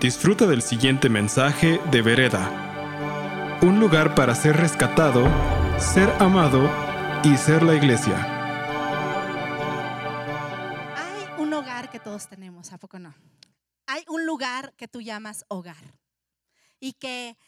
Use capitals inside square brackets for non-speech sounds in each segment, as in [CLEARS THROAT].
Disfruta del siguiente mensaje de Vereda. Un lugar para ser rescatado, ser amado y ser la iglesia. Hay un hogar que todos tenemos, ¿a poco no? Hay un lugar que tú llamas hogar. Y que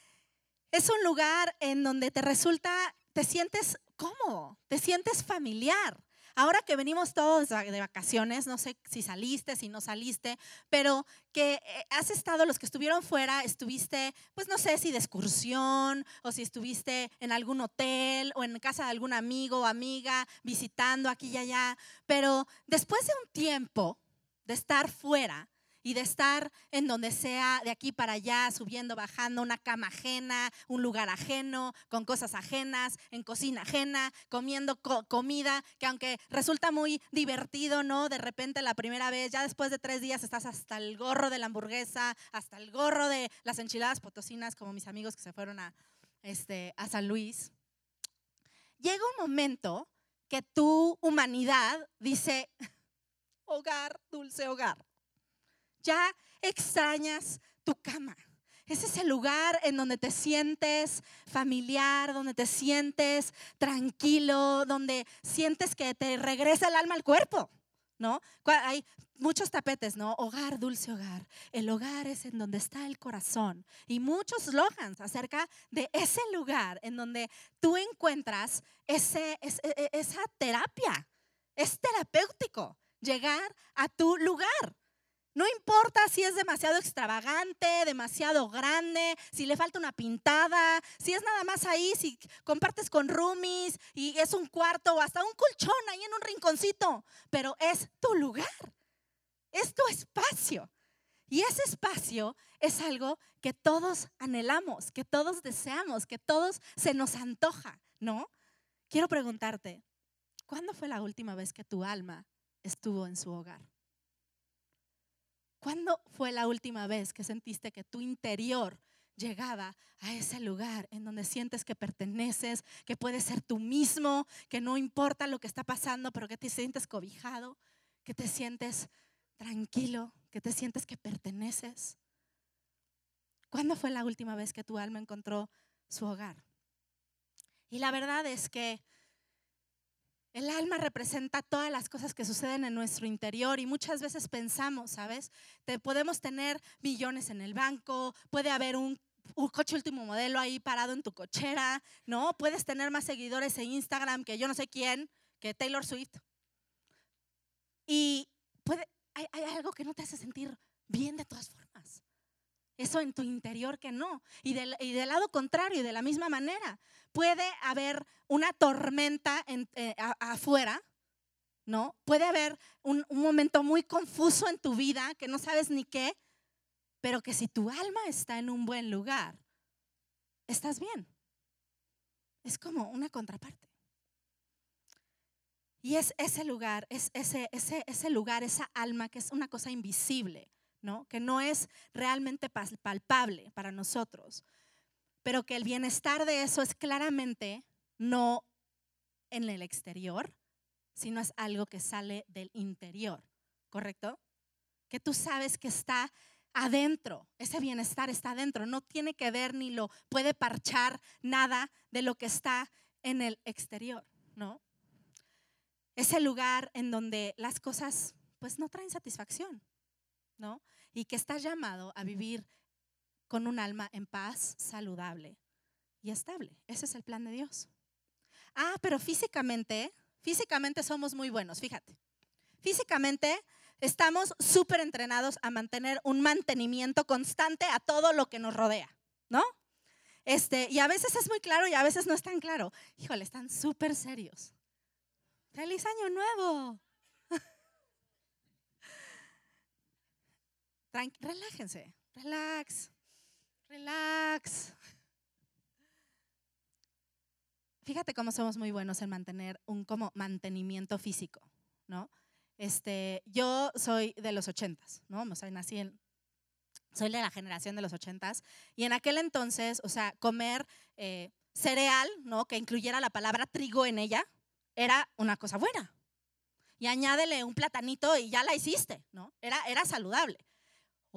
es un lugar en donde te resulta, te sientes cómodo, te sientes familiar. Ahora que venimos todos de vacaciones, no sé si saliste, si no saliste, pero que eh, has estado, los que estuvieron fuera, estuviste, pues no sé si de excursión o si estuviste en algún hotel o en casa de algún amigo o amiga visitando aquí y allá, pero después de un tiempo de estar fuera, y de estar en donde sea, de aquí para allá, subiendo, bajando, una cama ajena, un lugar ajeno, con cosas ajenas, en cocina ajena, comiendo comida, que aunque resulta muy divertido, ¿no? De repente la primera vez, ya después de tres días estás hasta el gorro de la hamburguesa, hasta el gorro de las enchiladas potosinas, como mis amigos que se fueron a, este, a San Luis. Llega un momento que tu humanidad dice, hogar, dulce hogar ya extrañas tu cama. Es ese lugar en donde te sientes familiar, donde te sientes tranquilo, donde sientes que te regresa el alma al cuerpo, ¿no? Hay muchos tapetes, ¿no? Hogar, dulce hogar. El hogar es en donde está el corazón. Y muchos slogans acerca de ese lugar en donde tú encuentras ese, e, e, esa terapia. Es terapéutico llegar a tu lugar. No importa si es demasiado extravagante, demasiado grande, si le falta una pintada, si es nada más ahí, si compartes con roomies y es un cuarto o hasta un colchón ahí en un rinconcito, pero es tu lugar, es tu espacio. Y ese espacio es algo que todos anhelamos, que todos deseamos, que todos se nos antoja, ¿no? Quiero preguntarte, ¿cuándo fue la última vez que tu alma estuvo en su hogar? ¿Cuándo fue la última vez que sentiste que tu interior llegaba a ese lugar en donde sientes que perteneces, que puedes ser tú mismo, que no importa lo que está pasando, pero que te sientes cobijado, que te sientes tranquilo, que te sientes que perteneces? ¿Cuándo fue la última vez que tu alma encontró su hogar? Y la verdad es que el alma representa todas las cosas que suceden en nuestro interior y muchas veces pensamos, ¿sabes? Te podemos tener millones en el banco, puede haber un, coche último modelo ahí parado en tu cochera, ¿no? Puedes tener más seguidores en Instagram que yo no sé quién, que Taylor Swift. Y puede, hay, hay algo que no te hace sentir bien de todas formas. Eso en tu interior que no. Y del, lado contrario, de la misma manera, puede haber una tormenta eh, afuera, ¿no? Puede haber un, un momento muy confuso en tu vida que no sabes ni qué, pero que si tu alma está en un buen lugar, estás bien. Es como una contraparte. Y es ese lugar, es ese, ese, ese lugar, esa alma que es una cosa invisible que no es realmente palpable para nosotros, pero que el bienestar de eso es claramente no en el exterior, sino es algo que sale del interior, ¿correcto? Que tú sabes que está adentro, ese bienestar está adentro, no tiene que ver ni lo puede parchar nada de lo que está en el exterior, ¿no? Ese lugar en donde las cosas pues no traen satisfacción, ¿no? Y que estás llamado a vivir con un alma en paz, saludable y estable. Ese es el plan de Dios. Ah, pero físicamente, físicamente somos muy buenos, fíjate. Físicamente estamos súper entrenados a mantener un mantenimiento constante a todo lo que nos rodea, ¿no? Este, y a veces es muy claro y a veces no es tan claro. Híjole, están súper serios. ¡Feliz año nuevo! Relájense, relax, relax. Fíjate cómo somos muy buenos en mantener un como mantenimiento físico, ¿no? Este, yo soy de los ochentas, ¿no? O sea, nací en, soy de la generación de los ochentas y en aquel entonces, o sea, comer eh, cereal, ¿no? Que incluyera la palabra trigo en ella, era una cosa buena. Y añádele un platanito y ya la hiciste, ¿no? Era, era saludable.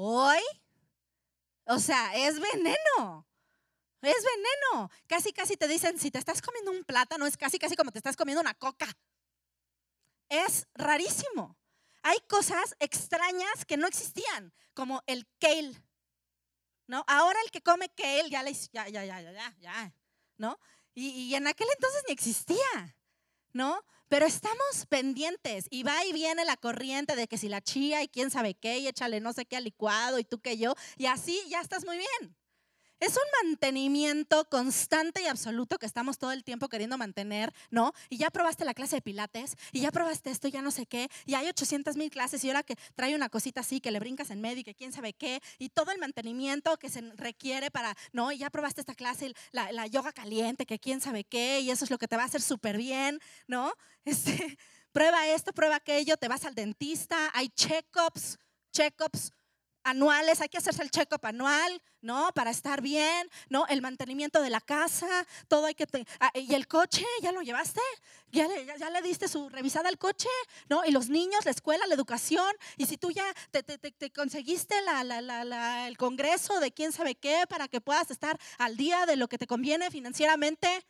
Hoy O sea, es veneno. Es veneno. Casi, casi te dicen, si te estás comiendo un plátano, es casi, casi como te estás comiendo una coca. Es rarísimo. Hay cosas extrañas que no existían, como el kale. ¿No? Ahora el que come kale ya le ya, ya, ya, ya, ya, ¿no? Y, y en aquel entonces ni existía, ¿no? Pero estamos pendientes y va y viene la corriente de que si la chía y quién sabe qué y échale no sé qué al licuado y tú que yo y así ya estás muy bien. Es un mantenimiento constante y absoluto que estamos todo el tiempo queriendo mantener, ¿no? Y ya probaste la clase de pilates, y ya probaste esto, ya no sé qué, y hay 800 mil clases, y ahora que trae una cosita así, que le brincas en medio, y que quién sabe qué, y todo el mantenimiento que se requiere para, ¿no? Y ya probaste esta clase, la, yoga caliente, que quién sabe qué, y eso es lo que te va a hacer súper bien, ¿no? [LAUGHS] Este, prueba esto, prueba aquello, te vas al dentista, hay check-ups, check-ups anuales, hay que hacerse el check-up anual, ¿no? Para estar bien, ¿no? El mantenimiento de la casa, todo hay que... Ah, ¿Y el coche? ¿Ya lo llevaste? ¿Ya le, diste su revisada al coche? ¿No? Y los niños, la escuela, la educación, y si tú ya te, te, te conseguiste el congreso de quién sabe qué para que puedas estar al día de lo que te conviene financieramente,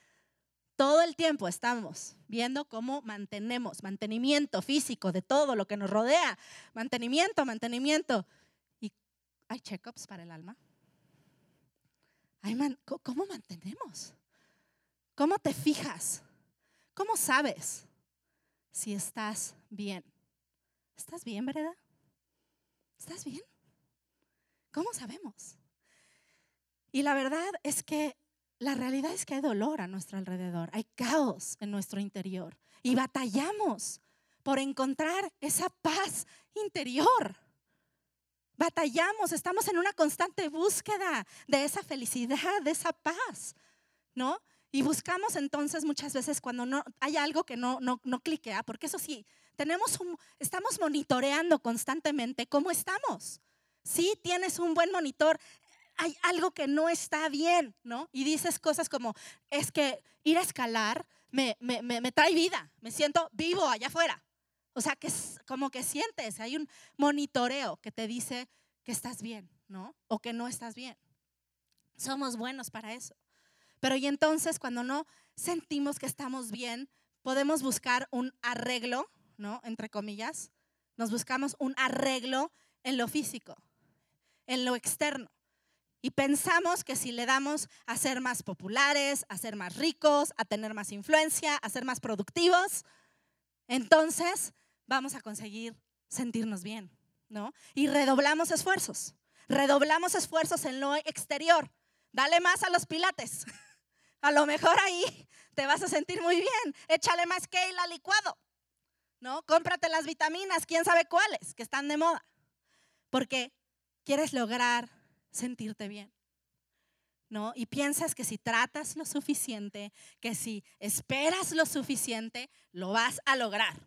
todo el tiempo estamos viendo cómo mantenemos, mantenimiento físico de todo lo que nos rodea, mantenimiento, mantenimiento. ¿Hay check-ups para el alma? ¿Cómo mantenemos? ¿Cómo te fijas? ¿Cómo sabes si estás bien? ¿Estás bien, verdad? ¿Estás bien? ¿Cómo sabemos? Y la verdad es que la realidad es que hay dolor a nuestro alrededor, hay caos en nuestro interior y batallamos por encontrar esa paz interior. Batallamos, estamos en una constante búsqueda de esa felicidad, de esa paz, ¿no? Y buscamos entonces muchas veces cuando no hay algo que no, no, no cliquea, porque eso sí, tenemos un, estamos monitoreando constantemente cómo estamos. Si tienes un buen monitor, hay algo que no está bien, ¿no? Y dices cosas como, es que ir a escalar me, me, me, me trae vida, me siento vivo allá afuera. O sea, que es como que sientes, hay un monitoreo que te dice que estás bien, ¿no? O que no estás bien. Somos buenos para eso. Pero y entonces cuando no sentimos que estamos bien, podemos buscar un arreglo, ¿no? Entre comillas. Nos buscamos un arreglo en lo físico, en lo externo. Y pensamos que si le damos a ser más populares, a ser más ricos, a tener más influencia, a ser más productivos, entonces vamos a conseguir sentirnos bien, ¿no? Y redoblamos esfuerzos, redoblamos esfuerzos en lo exterior. Dale más a los pilates. [LAUGHS] A lo mejor ahí te vas a sentir muy bien. Échale más kale al licuado, ¿no? Cómprate las vitaminas, quién sabe cuáles, que están de moda. Porque quieres lograr sentirte bien. ¿No? Y piensas que si tratas lo suficiente, que si esperas lo suficiente, lo vas a lograr.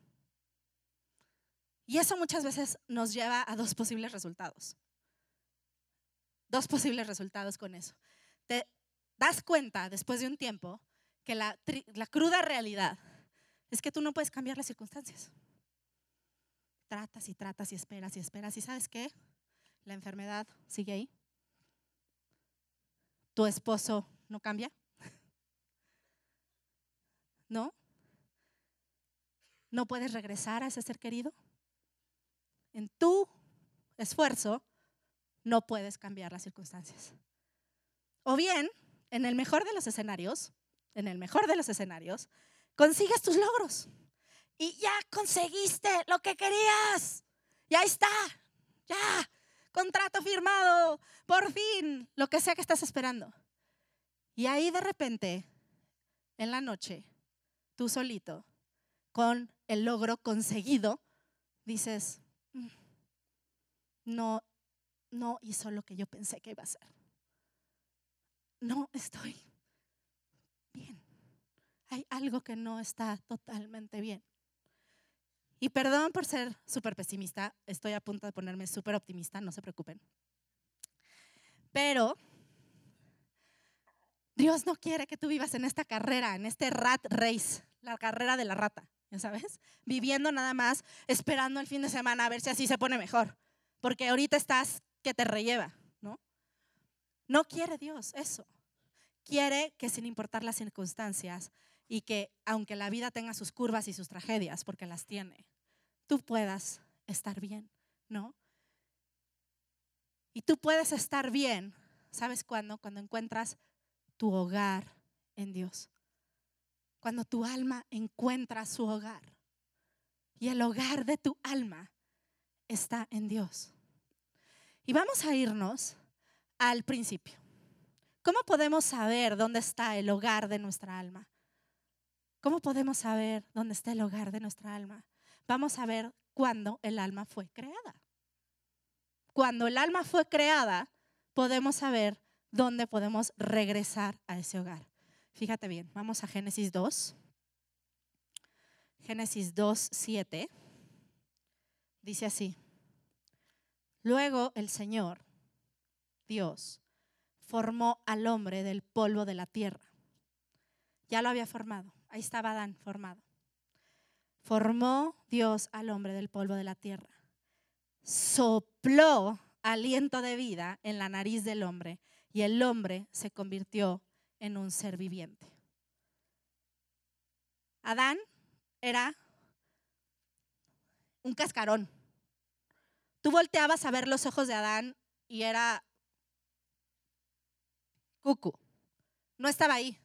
Y eso muchas veces nos lleva a dos posibles resultados. Dos posibles resultados con eso. Te das cuenta después de un tiempo que la, cruda realidad es que tú no puedes cambiar las circunstancias. Tratas y tratas y esperas y esperas. ¿Y sabes qué? La enfermedad sigue ahí. Tu esposo no cambia. ¿No? ¿No puedes regresar a ese ser querido? en tu esfuerzo no puedes cambiar las circunstancias. O bien, en el mejor de los escenarios, en el mejor de los escenarios, consigues tus logros y ya conseguiste lo que querías. Ya está, ya, contrato firmado, por fin, lo que sea que estás esperando. Y ahí de repente, en la noche, tú solito, con el logro conseguido, dices, no, no hizo lo que yo pensé que iba a hacer. No estoy bien. Hay algo que no está totalmente bien. Y perdón por ser súper pesimista, estoy a punto de ponerme súper optimista, no se preocupen. Pero Dios no quiere que tú vivas en esta carrera, en este rat race, la carrera de la rata, ¿ya sabes? Viviendo nada más, esperando el fin de semana a ver si así se pone mejor porque ahorita estás que te relleva, ¿no? No quiere Dios eso. Quiere que sin importar las circunstancias y que aunque la vida tenga sus curvas y sus tragedias, porque las tiene, tú puedas estar bien, ¿no? Y tú puedes estar bien, ¿sabes cuándo? Cuando encuentras tu hogar en Dios. Cuando tu alma encuentra su hogar. Y el hogar de tu alma está en Dios. Y vamos a irnos al principio. ¿Cómo podemos saber dónde está el hogar de nuestra alma? ¿Cómo podemos saber dónde está el hogar de nuestra alma? Vamos a ver cuándo el alma fue creada. Cuando el alma fue creada, podemos saber dónde podemos regresar a ese hogar. Fíjate bien, vamos a Génesis 2. Génesis 2, 7. Dice así. Luego el Señor, Dios, formó al hombre del polvo de la tierra. Ya lo había formado. Ahí estaba Adán formado. Formó Dios al hombre del polvo de la tierra. Sopló aliento de vida en la nariz del hombre y el hombre se convirtió en un ser viviente. Adán era un cascarón. Tú volteabas a ver los ojos de Adán y era cucu. No estaba ahí.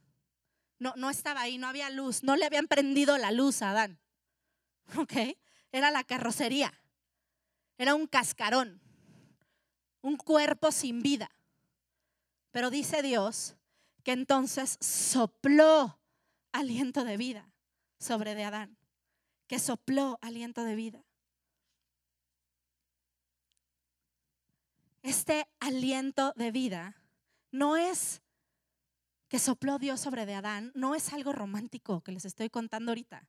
No, no estaba ahí, no había luz. No le habían prendido la luz a Adán. [LAUGHS] ¿Ok? Era la carrocería. Era un cascarón. Un cuerpo sin vida. Pero dice Dios que entonces sopló aliento de vida sobre de Adán. Que sopló aliento de vida. Este aliento de vida no es que sopló Dios sobre de Adán, no es algo romántico que les estoy contando ahorita.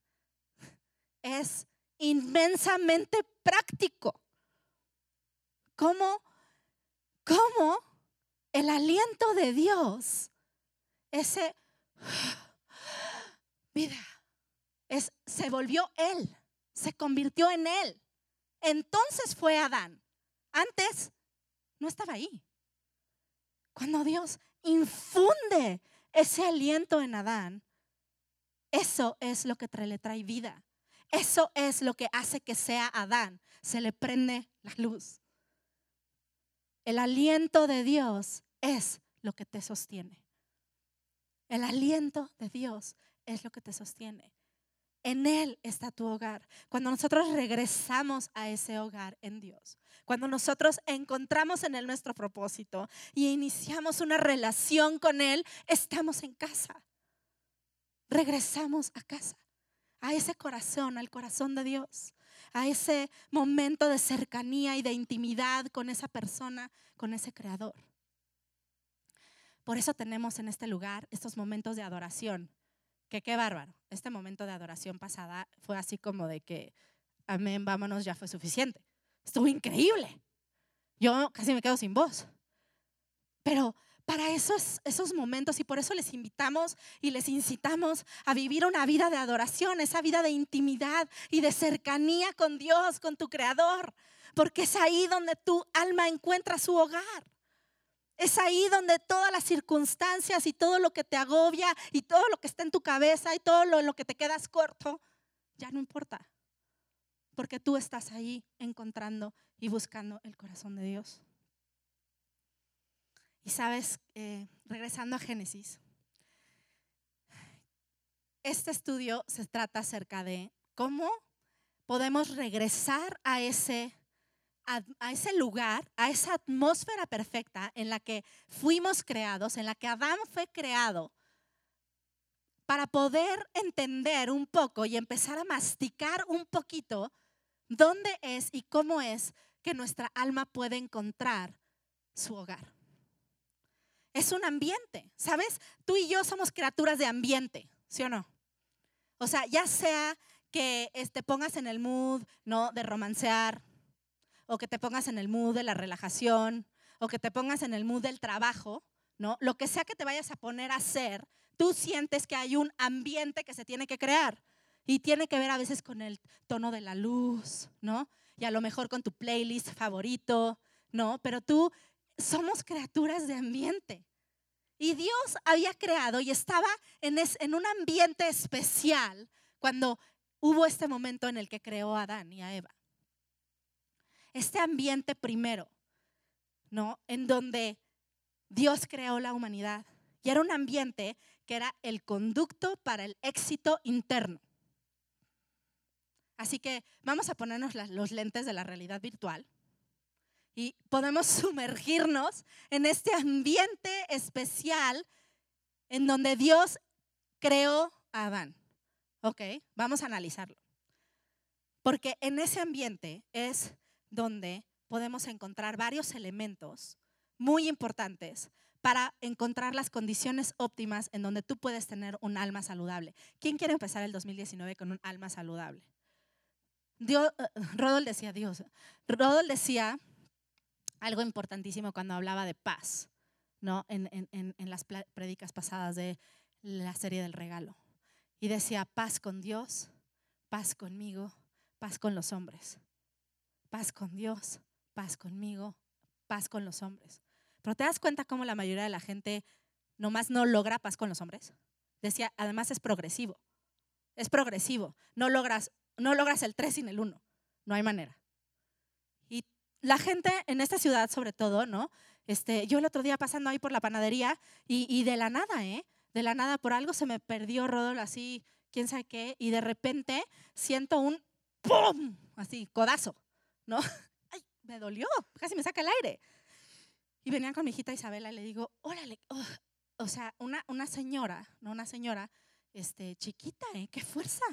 Es inmensamente práctico. ¿Cómo, cómo el aliento de Dios, ese [GASPS] vida, es, se volvió Él, se convirtió en Él. Entonces fue Adán. Antes no estaba ahí. Cuando Dios infunde ese aliento en Adán, eso es lo que le trae vida. Eso es lo que hace que sea Adán. Se le prende la luz. El aliento de Dios es lo que te sostiene. El aliento de Dios es lo que te sostiene. En Él está tu hogar. Cuando nosotros regresamos a ese hogar en Dios, cuando nosotros encontramos en Él nuestro propósito y iniciamos una relación con Él, estamos en casa. Regresamos a casa, a ese corazón, al corazón de Dios, a ese momento de cercanía y de intimidad con esa persona, con ese creador. Por eso tenemos en este lugar estos momentos de adoración, que qué bárbaro. Este momento de adoración pasada fue así como de que, amén, vámonos, ya fue suficiente. Estuvo increíble. Yo casi me quedo sin voz. Pero para esos, esos momentos y por eso les invitamos y les incitamos a vivir una vida de adoración, esa vida de intimidad y de cercanía con Dios, con tu Creador, porque es ahí donde tu alma encuentra su hogar. Es ahí donde todas las circunstancias y todo lo que te agobia y todo lo que está en tu cabeza y todo lo, lo que te quedas corto, ya no importa porque tú estás ahí encontrando y buscando el corazón de Dios. Y sabes, eh, regresando a Génesis, este estudio se trata acerca de cómo podemos regresar a ese, a ese lugar, a esa atmósfera perfecta en la que fuimos creados, en la que Adán fue creado, para poder entender un poco y empezar a masticar un poquito ¿Dónde es y cómo es que nuestra alma puede encontrar su hogar? Es un ambiente, ¿sabes? Tú y yo somos criaturas de ambiente, ¿sí o no? O sea, ya sea que te este, pongas en el mood, ¿no? De romancear, o que te pongas en el mood de la relajación, o que te pongas en el mood del trabajo, ¿no? Lo que sea que te vayas a poner a hacer, tú sientes que hay un ambiente que se tiene que crear. Y tiene que ver a veces con el tono de la luz, ¿no? Y a lo mejor con tu playlist favorito, ¿no? Pero tú somos criaturas de ambiente. Y Dios había creado y estaba en, un ambiente especial cuando hubo este momento en el que creó a Adán y a Eva. Este ambiente primero, ¿no? En donde Dios creó la humanidad. Y era un ambiente que era el conducto para el éxito interno. Así que vamos a ponernos los lentes de la realidad virtual y podemos [LAUGHS] sumergirnos en este ambiente especial en donde Dios creó a Adán. Ok, vamos a analizarlo. Porque en ese ambiente es donde podemos encontrar varios elementos muy importantes para encontrar las condiciones óptimas en donde tú puedes tener un alma saludable. ¿Quién quiere empezar el 2019 con un alma saludable? Dios, eh, Rodol decía Dios. Rodol decía algo importantísimo cuando hablaba de paz, ¿no? En, las prédicas pasadas de la serie del regalo. Y decía, paz con Dios, paz conmigo, paz con los hombres. Paz con Dios, paz conmigo, paz con los hombres. Pero te das cuenta cómo la mayoría de la gente nomás no logra paz con los hombres. Decía, además es progresivo. Es progresivo. No logras, no logras el 3 sin el 1. No hay manera. La gente en esta ciudad, sobre todo, ¿no? Este, yo el otro día pasando ahí por la panadería y, y de la nada, ¿eh? De la nada, por algo se me perdió Rodolfo así, quién sabe qué, y de repente siento un ¡pum! Así, codazo, ¿no? [LAUGHS] ¡Ay! Me dolió, casi me saca el aire. Y venían con mi hijita Isabela y le digo, órale, oh", o sea, una, una señora, no una señora, este, chiquita, ¿eh? ¡Qué fuerza!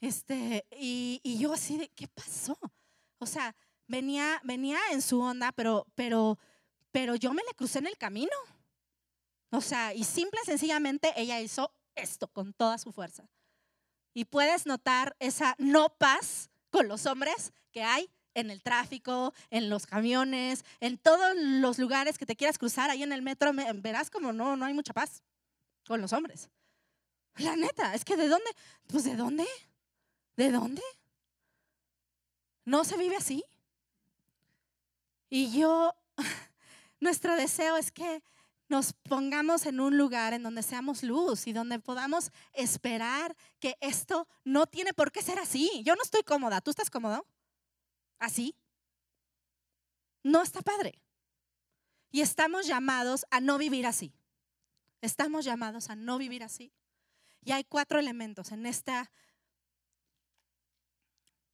Este, y, y, yo así de, ¿qué pasó? O sea, venía, venía en su onda, pero, pero, pero yo me le crucé en el camino. O sea, y simple y sencillamente ella hizo esto con toda su fuerza. Y puedes notar esa no paz con los hombres que hay en el tráfico, en los camiones, en todos los lugares que te quieras cruzar, ahí en el metro, verás como no, no hay mucha paz con los hombres. La neta, es que ¿de dónde? Pues ¿de dónde? ¿De dónde? ¿No se vive así? Y yo, [LAUGHS] nuestro deseo es que nos pongamos en un lugar en donde seamos luz y donde podamos esperar que esto no tiene por qué ser así. Yo no estoy cómoda, ¿tú estás cómodo? así, no está padre. Y estamos llamados a no vivir así. Estamos llamados a no vivir así. Y hay cuatro elementos en este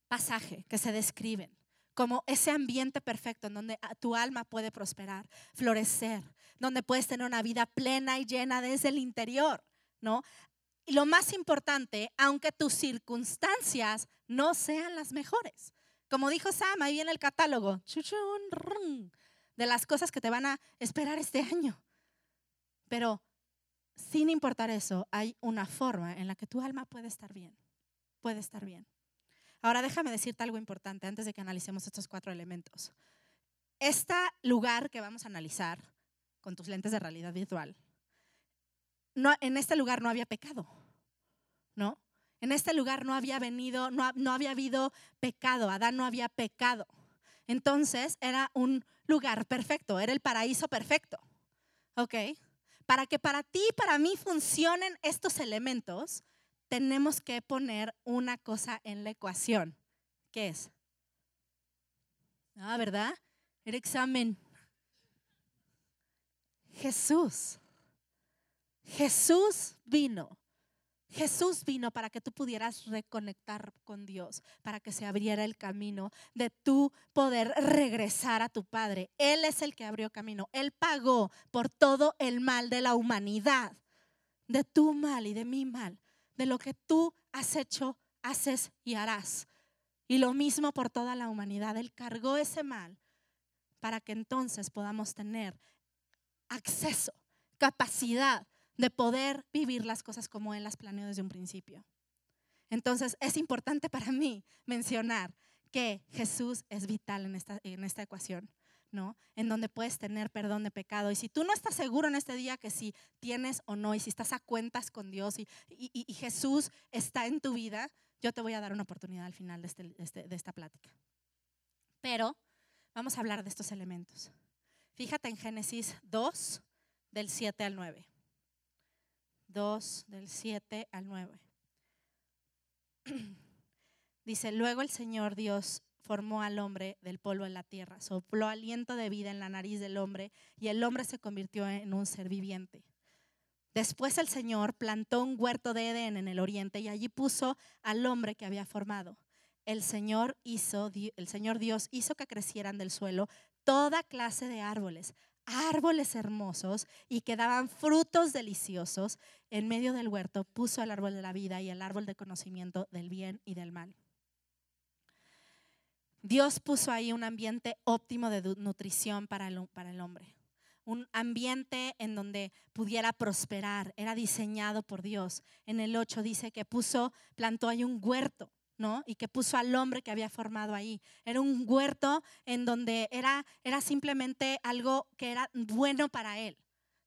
pasaje que se describen como ese ambiente perfecto en donde tu alma puede prosperar, florecer, donde puedes tener una vida plena y llena desde el interior, ¿no? Y lo más importante, aunque tus circunstancias no sean las mejores, como dijo Sam, ahí viene el catálogo de las cosas que te van a esperar este año. Pero sin importar eso, hay una forma en la que tu alma puede estar bien. Puede estar bien. Ahora déjame decirte algo importante antes de que analicemos estos cuatro elementos. Este lugar que vamos a analizar con tus lentes de realidad virtual, no, en este lugar no había pecado, ¿no? En este lugar no había venido, no, había habido pecado, Adán no había pecado. Entonces era un lugar perfecto, era el paraíso perfecto. ¿Ok? Para que para ti y para mí funcionen estos elementos, tenemos que poner una cosa en la ecuación. ¿Qué es? Ah, ¿verdad? El examen. Jesús. Jesús vino Jesús vino para que tú pudieras reconectar con Dios, para que se abriera el camino de tu poder regresar a tu Padre. Él es el que abrió camino. Él pagó por todo el mal de la humanidad, de tu mal y de mi mal, de lo que tú has hecho, haces y harás. Y lo mismo por toda la humanidad. Él cargó ese mal para que entonces podamos tener acceso, capacidad de poder vivir las cosas como Él las planeó desde un principio. Entonces es importante para mí mencionar que Jesús es vital en esta, en esta ecuación, ¿no? En donde puedes tener perdón de pecado. Y si tú no estás seguro en este día que si tienes o no, y si estás a cuentas con Dios y, Jesús está en tu vida, yo te voy a dar una oportunidad al final de, este, este, de esta plática. Pero vamos a hablar de estos elementos. Fíjate en Génesis 2, del 7 al 9. 2, del 7 al 9. [CLEARS THROAT] Dice, luego el Señor Dios formó al hombre del polvo de la tierra, sopló aliento de vida en la nariz del hombre y el hombre se convirtió en un ser viviente. Después el Señor plantó un huerto de Edén en el oriente y allí puso al hombre que había formado. El Señor hizo, el Señor Dios hizo que crecieran del suelo toda clase de árboles, árboles hermosos y que daban frutos deliciosos. En medio del huerto puso el árbol de la vida y el árbol de conocimiento del bien y del mal. Dios puso ahí un ambiente óptimo de nutrición para el, hombre un ambiente en donde pudiera prosperar. Era diseñado por Dios. En el 8 dice que puso, plantó ahí un huerto, ¿no? Y que puso al hombre que había formado ahí. Era un huerto en donde era, era simplemente algo que era bueno para él.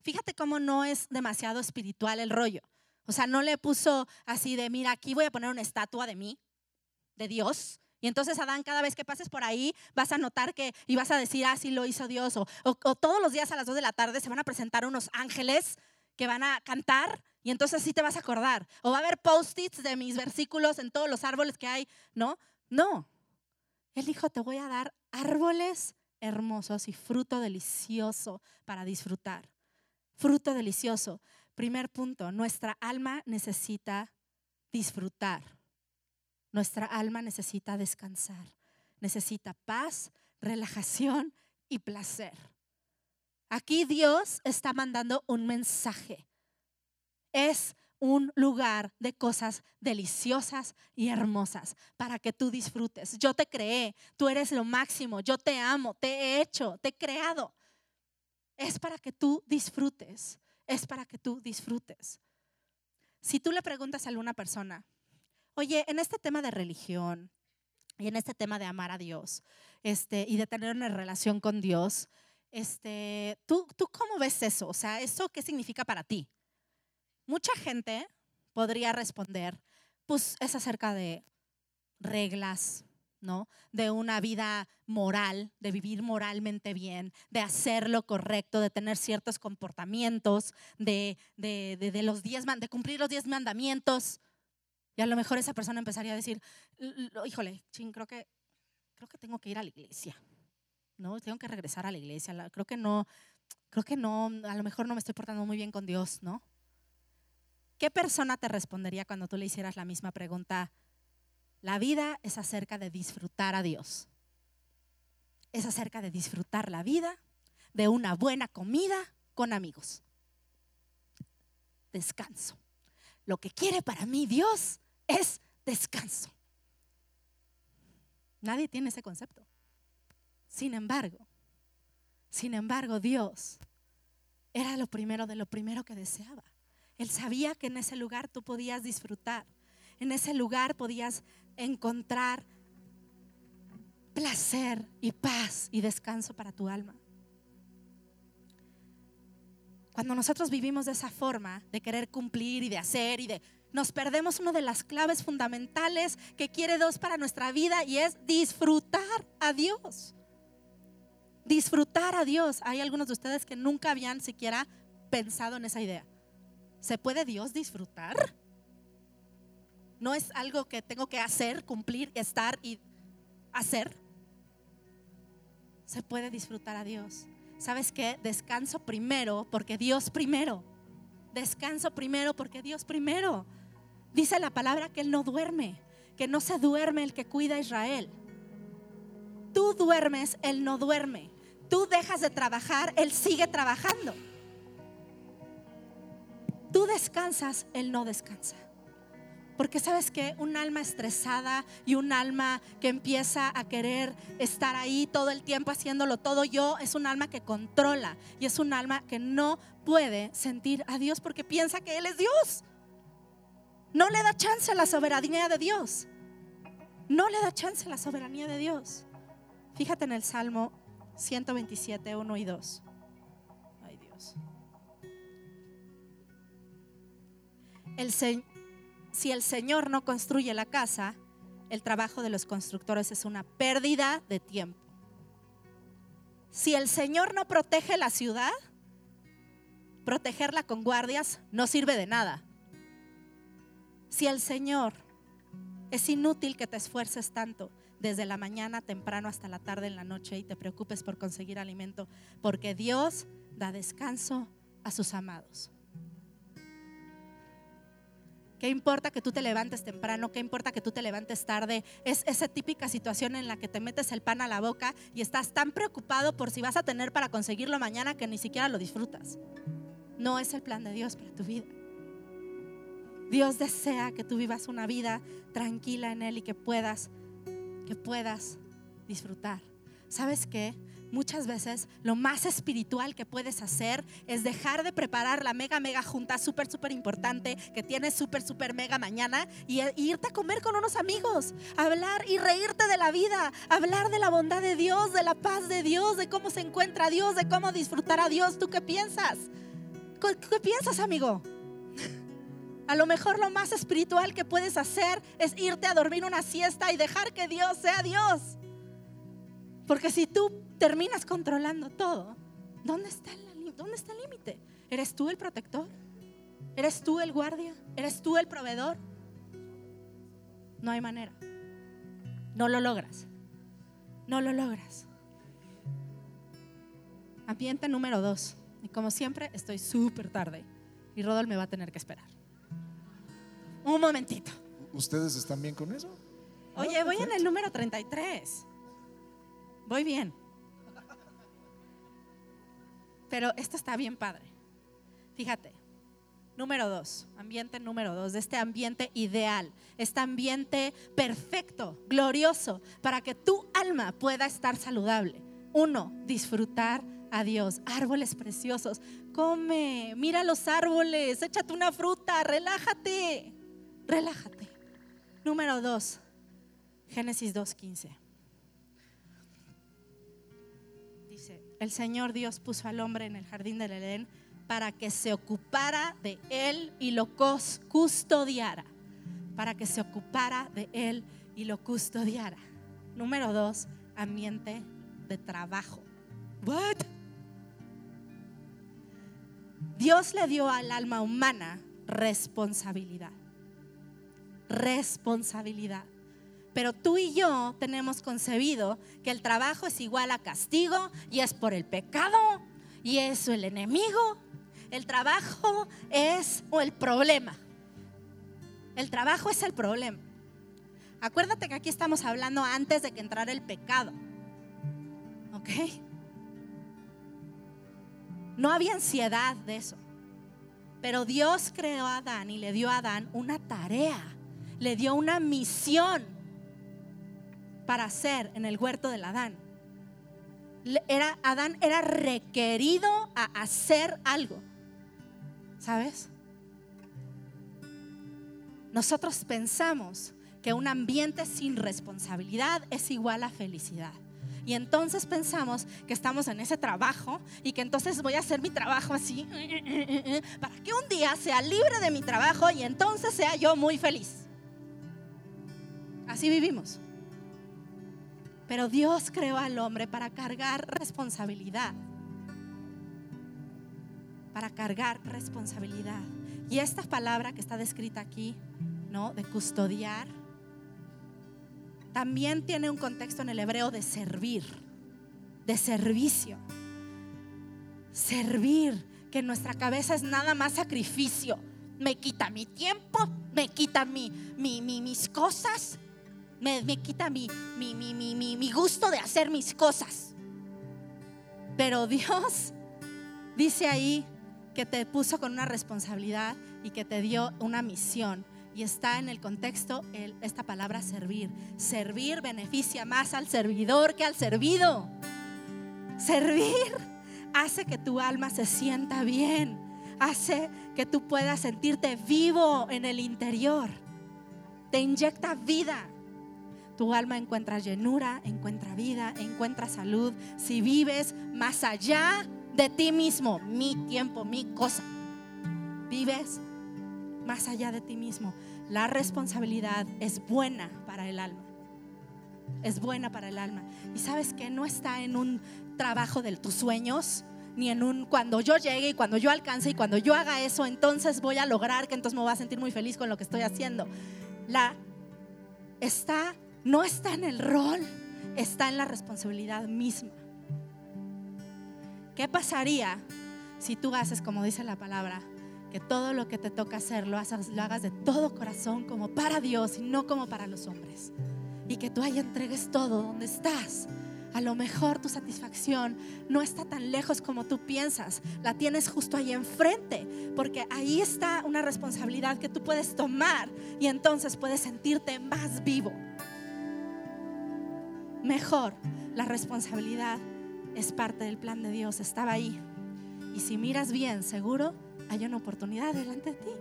Fíjate cómo no es demasiado espiritual el rollo. O sea, no le puso así de, mira, aquí voy a poner una estatua de mí, de Dios, y entonces, Adán, cada vez que pases por ahí, vas a notar que, y vas a decir, ah, sí lo hizo Dios. O, todos los días a las 2 de la tarde se van a presentar unos ángeles que van a cantar y entonces sí te vas a acordar. O va a haber post-its de mis versículos en todos los árboles que hay, ¿no? No. Él dijo, te voy a dar árboles hermosos y fruto delicioso para disfrutar. Fruto delicioso. Primer punto, nuestra alma necesita disfrutar. Nuestra alma necesita descansar, necesita paz, relajación y placer. Aquí Dios está mandando un mensaje. Es un lugar de cosas deliciosas y hermosas para que tú disfrutes. Yo te creé, tú eres lo máximo, yo te amo, te he hecho, te he creado. Es para que tú disfrutes, es para que tú disfrutes. Si tú le preguntas a alguna persona, Oye, en este tema de religión y en este tema de amar a Dios este, y de tener una relación con Dios, este, ¿tú, ¿tú cómo ves eso? O sea, ¿eso qué significa para ti? Mucha gente podría responder, pues es acerca de reglas, ¿no? De una vida moral, de vivir moralmente bien, de hacer lo correcto, de tener ciertos comportamientos, de, de, de, de los diez, de cumplir los diez mandamientos. A lo mejor esa persona empezaría a decir, híjole, ching, creo que, creo que tengo que ir a la iglesia. ¿no? Tengo que regresar a la iglesia. Creo que no, creo que no, a lo mejor no me estoy portando muy bien con Dios, ¿no? ¿Qué persona te respondería cuando tú le hicieras la misma pregunta? La vida es acerca de disfrutar a Dios. Es acerca de disfrutar la vida, de una buena comida con amigos. Descanso. Lo que quiere para mí Dios es descanso. Nadie tiene ese concepto. Sin embargo, sin embargo, Dios era lo primero de lo primero que deseaba. Él sabía que en ese lugar tú podías disfrutar, en ese lugar podías encontrar placer y paz y descanso para tu alma. Cuando nosotros vivimos de esa forma, de querer cumplir y de hacer y de nos perdemos una de las claves fundamentales que quiere Dios para nuestra vida y es disfrutar a Dios. Disfrutar a Dios. Hay algunos de ustedes que nunca habían siquiera pensado en esa idea. ¿Se puede Dios disfrutar? No es algo que tengo que hacer, cumplir, estar y hacer. Se puede disfrutar a Dios. ¿Sabes qué? Descanso primero porque Dios primero. Descanso primero porque Dios primero. Dice la palabra que Él no duerme, que no se duerme el que cuida a Israel. Tú duermes, Él no duerme. Tú dejas de trabajar, Él sigue trabajando. Tú descansas, Él no descansa. Porque sabes que un alma estresada y un alma que empieza a querer estar ahí todo el tiempo haciéndolo todo yo, es un alma que controla y es un alma que no puede sentir a Dios porque piensa que Él es Dios. No le da chance a la soberanía de Dios. No le da chance a la soberanía de Dios. Fíjate en el Salmo 127, 1 y 2. Ay Dios. Si el Señor no construye la casa, el trabajo de los constructores es una pérdida de tiempo. si el Señor no protege la ciudad, protegerla con guardias no sirve de nada. Si el Señor es inútil que te esfuerces tanto desde la mañana temprano hasta la tarde en la noche y te preocupes por conseguir alimento, porque Dios da descanso a sus amados. ¿Qué importa que tú te levantes temprano? ¿Qué importa que tú te levantes tarde? Es esa típica situación en la que te metes el pan a la boca y estás tan preocupado por si vas a tener para conseguirlo mañana que ni siquiera lo disfrutas. No es el plan de Dios para tu vida. Dios desea que tú vivas una vida tranquila en Él y que puedas, que puedas disfrutar. ¿Sabes qué? muchas veces lo más espiritual que puedes hacer es dejar de preparar la mega, mega junta súper, súper importante que tienes súper, súper mega mañana y, irte a comer con unos amigos, hablar y reírte de la vida, hablar de la bondad de Dios, de la paz de Dios, de cómo se encuentra Dios, de cómo disfrutar a Dios. ¿Tú qué piensas? ¿Qué, qué piensas, amigo? A lo mejor lo más espiritual que puedes hacer es irte a dormir una siesta y dejar que Dios sea Dios. Porque si tú terminas controlando todo, ¿dónde está el, dónde está el límite? ¿Eres tú el protector? ¿Eres tú el guardia? ¿Eres tú el proveedor? No hay manera. No lo logras. No lo logras. Ambiente número dos. Y como siempre, estoy súper tarde. Y Rodol me va a tener que esperar. Un momentito. ¿Ustedes están bien con eso? Oye, voy en el número 33. Voy bien. Pero esto está bien padre. Fíjate. Número dos, ambiente número dos, de este ambiente ideal, este ambiente perfecto, glorioso, para que tu alma pueda estar saludable. Uno, disfrutar a Dios. Árboles preciosos. Come, mira los árboles, échate una fruta, relájate, relájate. Número dos, Génesis 2.15. el Señor Dios puso al hombre en el jardín del Edén para que se ocupara de él y lo custodiara. Para que se ocupara de él y lo custodiara. Número dos, ambiente de trabajo. What? Dios le dio al alma humana responsabilidad. Responsabilidad. Pero tú y yo tenemos concebido que el trabajo es igual a castigo y es por el pecado y es el enemigo. El trabajo es el problema. El trabajo es el problema. Acuérdate que aquí estamos hablando antes de que entrara el pecado. ¿Ok? No había ansiedad de eso. Pero Dios creó a Adán y le dio a Adán una tarea, le dio una misión para hacer en el huerto del Adán. Era, Adán era requerido a hacer algo. ¿Sabes? Nosotros pensamos que un ambiente sin responsabilidad es igual a felicidad. Y entonces pensamos que estamos en ese trabajo y que entonces voy a hacer mi trabajo así [LAUGHS] para que un día sea libre de mi trabajo y entonces sea yo muy feliz. Así vivimos. Pero Dios creó al hombre para cargar responsabilidad. Para cargar responsabilidad. Y esta palabra que está descrita aquí, ¿no? De custodiar, también tiene un contexto en el hebreo de servir, de servicio. Servir, que en nuestra cabeza es nada más sacrificio. Me quita mi tiempo, me quita mi, mis cosas, me, quita mi, mi, mi, mi gusto de hacer mis cosas. Pero Dios dice ahí que te puso con una responsabilidad y que te dio una misión. Y está en el contexto esta palabra servir. Servir beneficia más al servidor que al servido. Servir hace que tu alma se sienta bien. Hace que tú puedas sentirte vivo en el interior. Te inyecta vida. Tu alma encuentra llenura, encuentra vida, encuentra salud. Si vives más allá de ti mismo, mi tiempo, mi cosa. Vives más allá de ti mismo. La responsabilidad es buena para el alma. es buena para el alma. Y sabes que no está en un trabajo de tus sueños, ni en un cuando yo llegue y cuando yo alcance y cuando yo haga eso, entonces voy a lograr que entonces me voy a sentir muy feliz con lo que estoy haciendo. La está no está en el rol, está en la responsabilidad misma. ¿Qué pasaría si tú haces como dice la palabra, que todo lo que te toca hacer lo, hagas de todo corazón como para Dios y no como para los hombres? Y que tú ahí entregues todo donde estás a lo mejor tu satisfacción no está tan lejos como tú piensas, la tienes justo ahí enfrente, porque ahí está una responsabilidad que tú puedes tomar y entonces puedes sentirte más vivo. Mejor, la responsabilidad es parte del plan de Dios, estaba ahí. Y si miras bien, seguro hay una oportunidad delante de ti.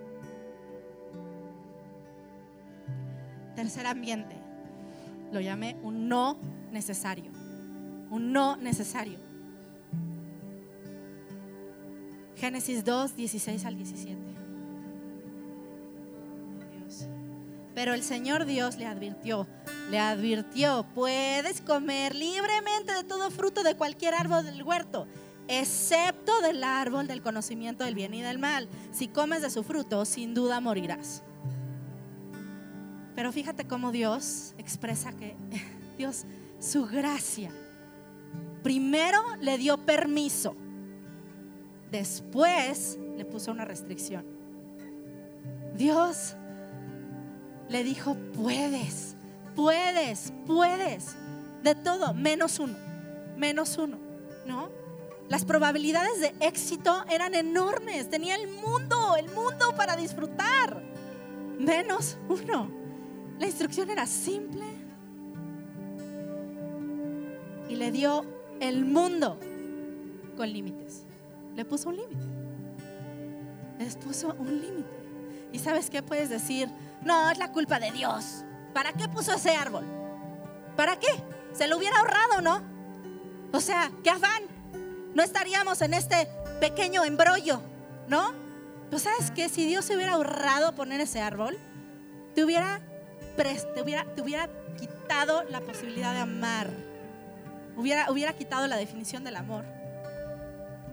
Tercer ambiente, lo llamé un no necesario un no necesario. Génesis 2, 16 al 17. Pero el Señor Dios le advirtió, le advirtió, puedes comer libremente de todo fruto de cualquier árbol del huerto, excepto del árbol del conocimiento del bien y del mal. Si comes de su fruto, sin duda morirás. Pero fíjate cómo Dios expresa que [LAUGHS] Dios, su gracia, Primero le dio permiso, después le puso una restricción. Dios le dijo, puedes, puedes, puedes, de todo, menos uno, menos uno, ¿no? Las probabilidades de éxito eran enormes, tenía el mundo, el mundo para disfrutar, menos uno. La instrucción era simple y le dio el mundo con límites. Le puso un límite. Les puso un límite. ¿Y sabes qué puedes decir? No, es la culpa de Dios. ¿Para qué puso ese árbol? ¿Para qué? Se lo hubiera ahorrado, ¿no? O sea, qué afán. No estaríamos en este pequeño embrollo, ¿no? Pero sabes qué? Si Dios se hubiera ahorrado poner ese árbol, te hubiera, te hubiera, te hubiera quitado la posibilidad de amar Hubiera, hubiera quitado la definición del amor.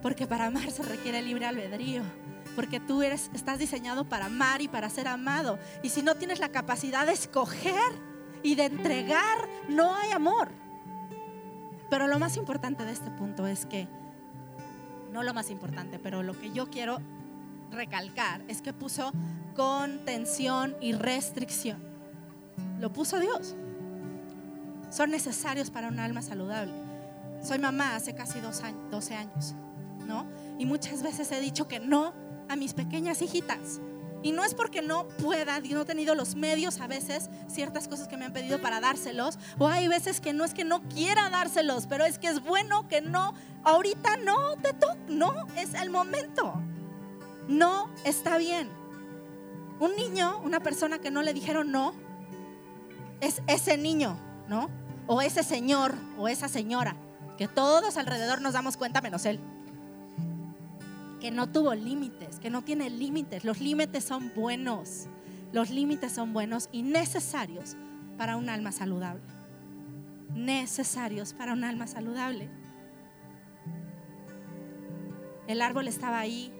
Porque para amar se requiere libre albedrío. Porque tú eres, estás diseñado para amar y para ser amado. Y si no tienes la capacidad de escoger y de entregar, no hay amor. Pero lo más importante de este punto es que, no lo más importante, pero lo que yo quiero recalcar es que puso contención y restricción. Lo puso Dios son necesarios para un alma saludable. Soy mamá hace casi 12 años, ¿no? Y muchas veces he dicho que no a mis pequeñas hijitas. Y no es porque no pueda, no he tenido los medios a veces, ciertas cosas que me han pedido para dárselos, o hay veces que no es que no quiera dárselos, pero es que es bueno que no, ahorita no te toca, no, es el momento. No está bien. Un niño, una persona que no le dijeron no, es ese niño ¿no? O ese señor o esa señora, que todos alrededor nos damos cuenta menos él. Que no tuvo límites, que no tiene límites. Los límites son buenos. Los límites son buenos y necesarios para un alma saludable. Necesarios para un alma saludable. El árbol estaba ahí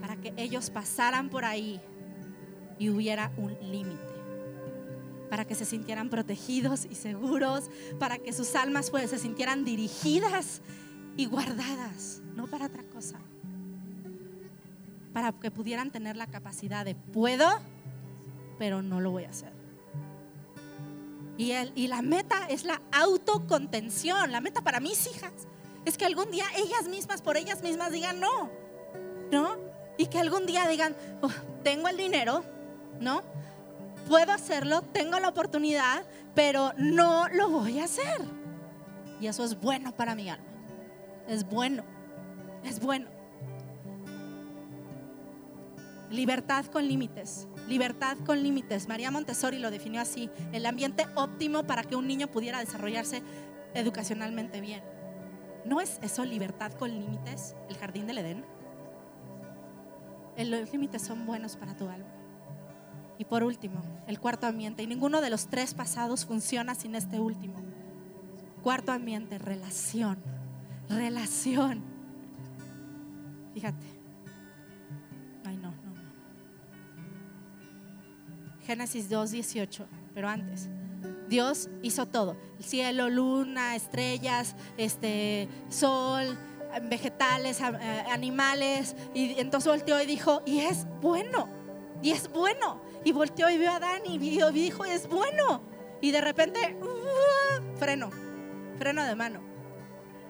para que ellos pasaran por ahí y hubiera un límite para que se sintieran protegidos y seguros, para que sus almas pues, se sintieran dirigidas y guardadas, no para otra cosa, para que pudieran tener la capacidad de puedo, pero no lo voy a hacer. Y, el, y la meta es la autocontención, la meta para mis hijas es que algún día ellas mismas, por ellas mismas, digan no, ¿no? Y que algún día digan, oh, tengo el dinero, ¿no? puedo hacerlo, tengo la oportunidad, pero no lo voy a hacer. Y eso es bueno para mi alma. Es bueno, es bueno. Libertad con límites, libertad con límites. María Montessori lo definió así, el ambiente óptimo para que un niño pudiera desarrollarse educacionalmente bien. ¿No es eso libertad con límites, el jardín del Edén? Los límites son buenos para tu alma. Y por último, el cuarto ambiente. Y ninguno de los tres pasados funciona sin este último. Cuarto ambiente, relación. Relación. Fíjate. Génesis 2, 18. Pero antes. Dios hizo todo. El cielo, luna, estrellas, este, sol, vegetales, eh, animales. Y entonces volteó y dijo, y es bueno. Y es bueno. Y volteó y vio a Adán y dijo, es bueno. Y de repente, uh, freno, freno de mano.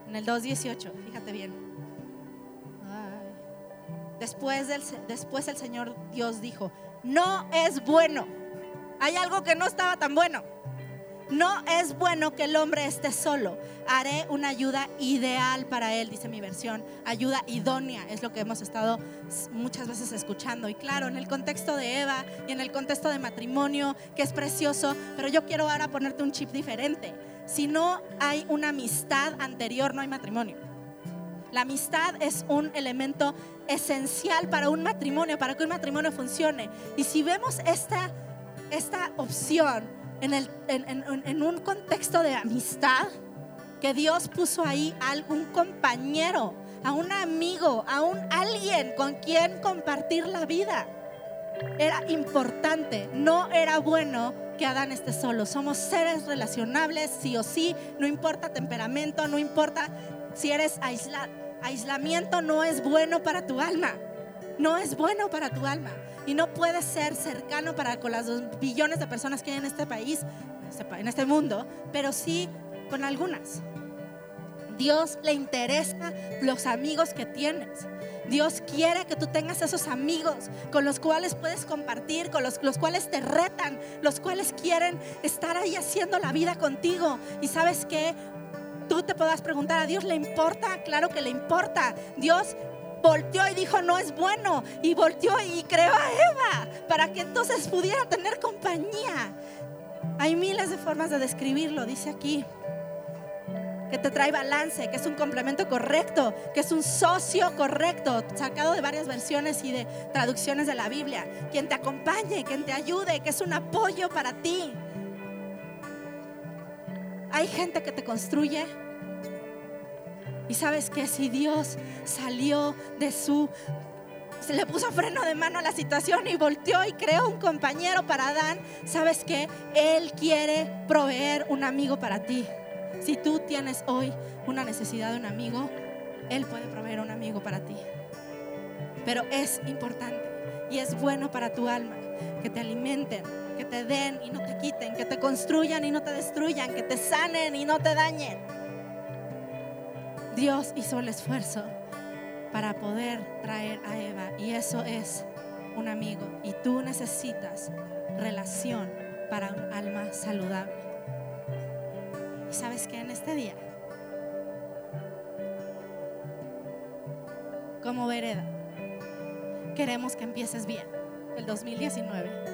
En el 2.18, fíjate bien. Después el Señor Dios dijo, no es bueno. Hay algo que no estaba tan bueno. No es bueno que el hombre esté solo. Haré una ayuda ideal para él, dice mi versión. Ayuda idónea, es lo que hemos estado muchas veces escuchando. Y claro, en el contexto de Eva y en el contexto de matrimonio, que es precioso, pero yo quiero ahora ponerte un chip diferente. Si no hay una amistad anterior, no hay matrimonio. La amistad es un elemento esencial para un matrimonio, para que un matrimonio funcione. Y si vemos esta, esta opción, en, un contexto de amistad, que Dios puso ahí a algún compañero, a un amigo, a un alguien con quien compartir la vida. Era importante, no era bueno que Adán esté solo. Somos seres relacionables, sí o sí, no importa temperamento, no importa si eres aislado. Aislamiento no es bueno para tu alma, no es bueno para tu alma y no puede ser cercano para con las dos billones de personas que hay en este país, en este mundo, pero sí con algunas. Dios le interesa los amigos que tienes. Dios quiere que tú tengas esos amigos con los cuales puedes compartir, con los, los, cuales te retan, los cuales quieren estar ahí haciendo la vida contigo. Y sabes que tú te puedas preguntar, ¿a Dios le importa? Claro que le importa. Dios volteó y dijo, no es bueno. Y volteó y creó a Eva para que entonces pudiera tener compañía. Hay miles de formas de describirlo, dice aquí. Que te trae balance, que es un complemento correcto, que es un socio correcto, sacado de varias versiones y de traducciones de la Biblia. Quien te acompañe, quien te ayude, que es un apoyo para ti. Hay gente que te construye, y sabes que si Dios salió de su se le puso freno de mano a la situación y volteó y creó un compañero para Adán, sabes que Él quiere proveer un amigo para ti. Si tú tienes hoy una necesidad de un amigo, Él puede proveer un amigo para ti. Pero es importante y es bueno para tu alma que te alimenten, que te den y no te quiten, que te construyan y no te destruyan, que te sanen y no te dañen. Dios hizo el esfuerzo para poder traer a Eva y eso es un amigo. Y tú necesitas relación para un alma saludable. Y sabes que en este día, como vereda, queremos que empieces bien el 2019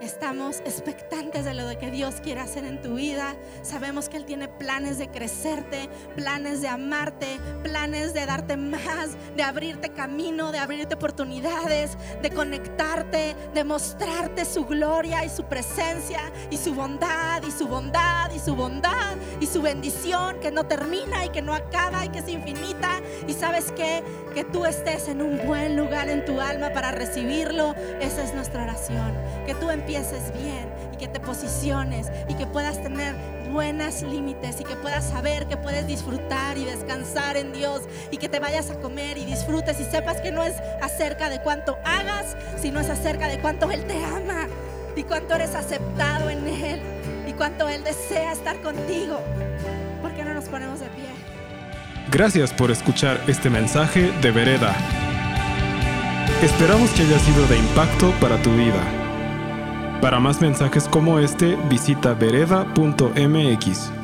Estamos expectantes de lo que Dios quiere hacer en tu vida. Sabemos que Él tiene planes de crecerte, planes de amarte, planes de darte más, de abrirte camino, de abrirte oportunidades, de conectarte, de mostrarte su gloria y su presencia y su bondad y su bondad y su bondad y su bendición que no termina y que no acaba y que es infinita. Y sabes que que tú estés en un buen lugar en tu alma para recibirlo. Esa es nuestra oración. Que tú empieces bien y que te posiciones y que puedas tener buenas límites y que puedas saber que puedes disfrutar y descansar en Dios y que te vayas a comer y disfrutes y sepas que no es acerca de cuánto hagas, sino es acerca de cuánto Él te ama y cuánto eres aceptado en Él y cuánto Él desea estar contigo. ¿Por qué no nos ponemos de pie? Gracias por escuchar este mensaje de Vereda. Esperamos que haya sido de impacto para tu vida. Para más mensajes como este, visita vereda.mx.